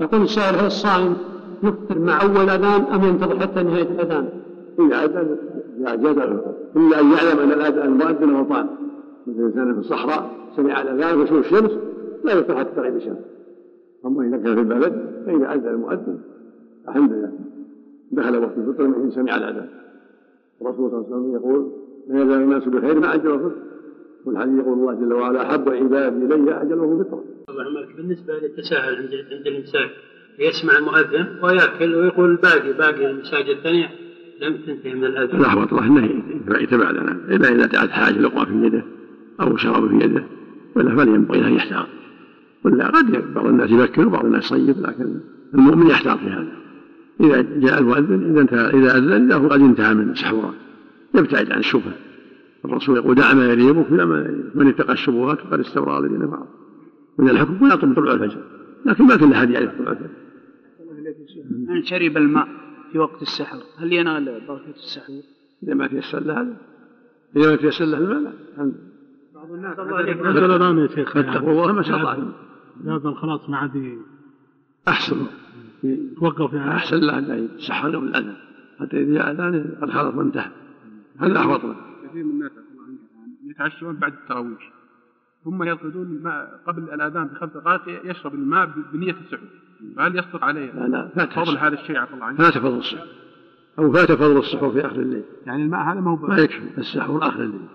يقول السائل هل الصائم يفطر مع أول أذان أم ينتظر حتى نهاية الأذان؟ إذا أذن إذا جاز إلا أن يعلم أن الأذان المؤذن غلطان مثل إنسان في الصحراء سمع الأذان وشوف الشمس لا يفطر حتى تغيب الشمس. أما إذا كان في البلد فإذا أذن المؤذن الحمد لله. دخل وقت الفطر من سمع الأذان. الرسول صلى الله عليه وسلم يقول لا يزال الناس بخير ما عجل الفطر والحديث يقول الله جل وعلا أحب عبادي إلي أجلهم فطرا. بالنسبة للتساهل عند عند الإمساك يسمع المؤذن ويأكل ويقول باقي باقي المساجد الثانية لم تنتهي من الأذان. الأحوط له أنه يتبع لنا. إلا إذا دعت حاجة لقمة في يده أو شراب في يده ولا فلينبغي أن يحتاط. ولا قد بعض الناس يبكر وبعض الناس يصيب لكن المؤمن يحتاط في هذا. إذا جاء المؤذن إذا انتهى إذا أذن هو قد انتهى من السحورات يبتعد عن الشبهة. الرسول يقول دع ما يريبك ما يريبك. من اتقى الشبهات فقد استبرأ الذين فعلوا. من الحكم لا طلوع الفجر. لكن ما كل أحد يعرف طلوع الفجر. من شرب الماء في وقت السحر هل ينال بركة السحور؟ إذا ما تيسر له هذا إذا ما تيسر له الماء لا. بعض الناس هذا الأذان يا شيخ فاتقوا الله ما استطعتم الأذان خلاص ما عاد أحسن توقف يعني. أحسن له أن يتسحر قبل الأذان حتى إذا جاء الأذان قد خلص وانتهى هذا أحوط له كثير من الناس يتعشون بعد التراويح. ثم يرقدون قبل الأذان بخمس دقائق يشرب الماء بنية السحور. فهل يسقط عليه؟ لا لا فات فضل هذا الشيء عفى الله عنك. فات فضل السحور. أو فات فضل السحور في آخر الليل. يعني الماء هذا ما هو ما يكفي السحور آخر الليل.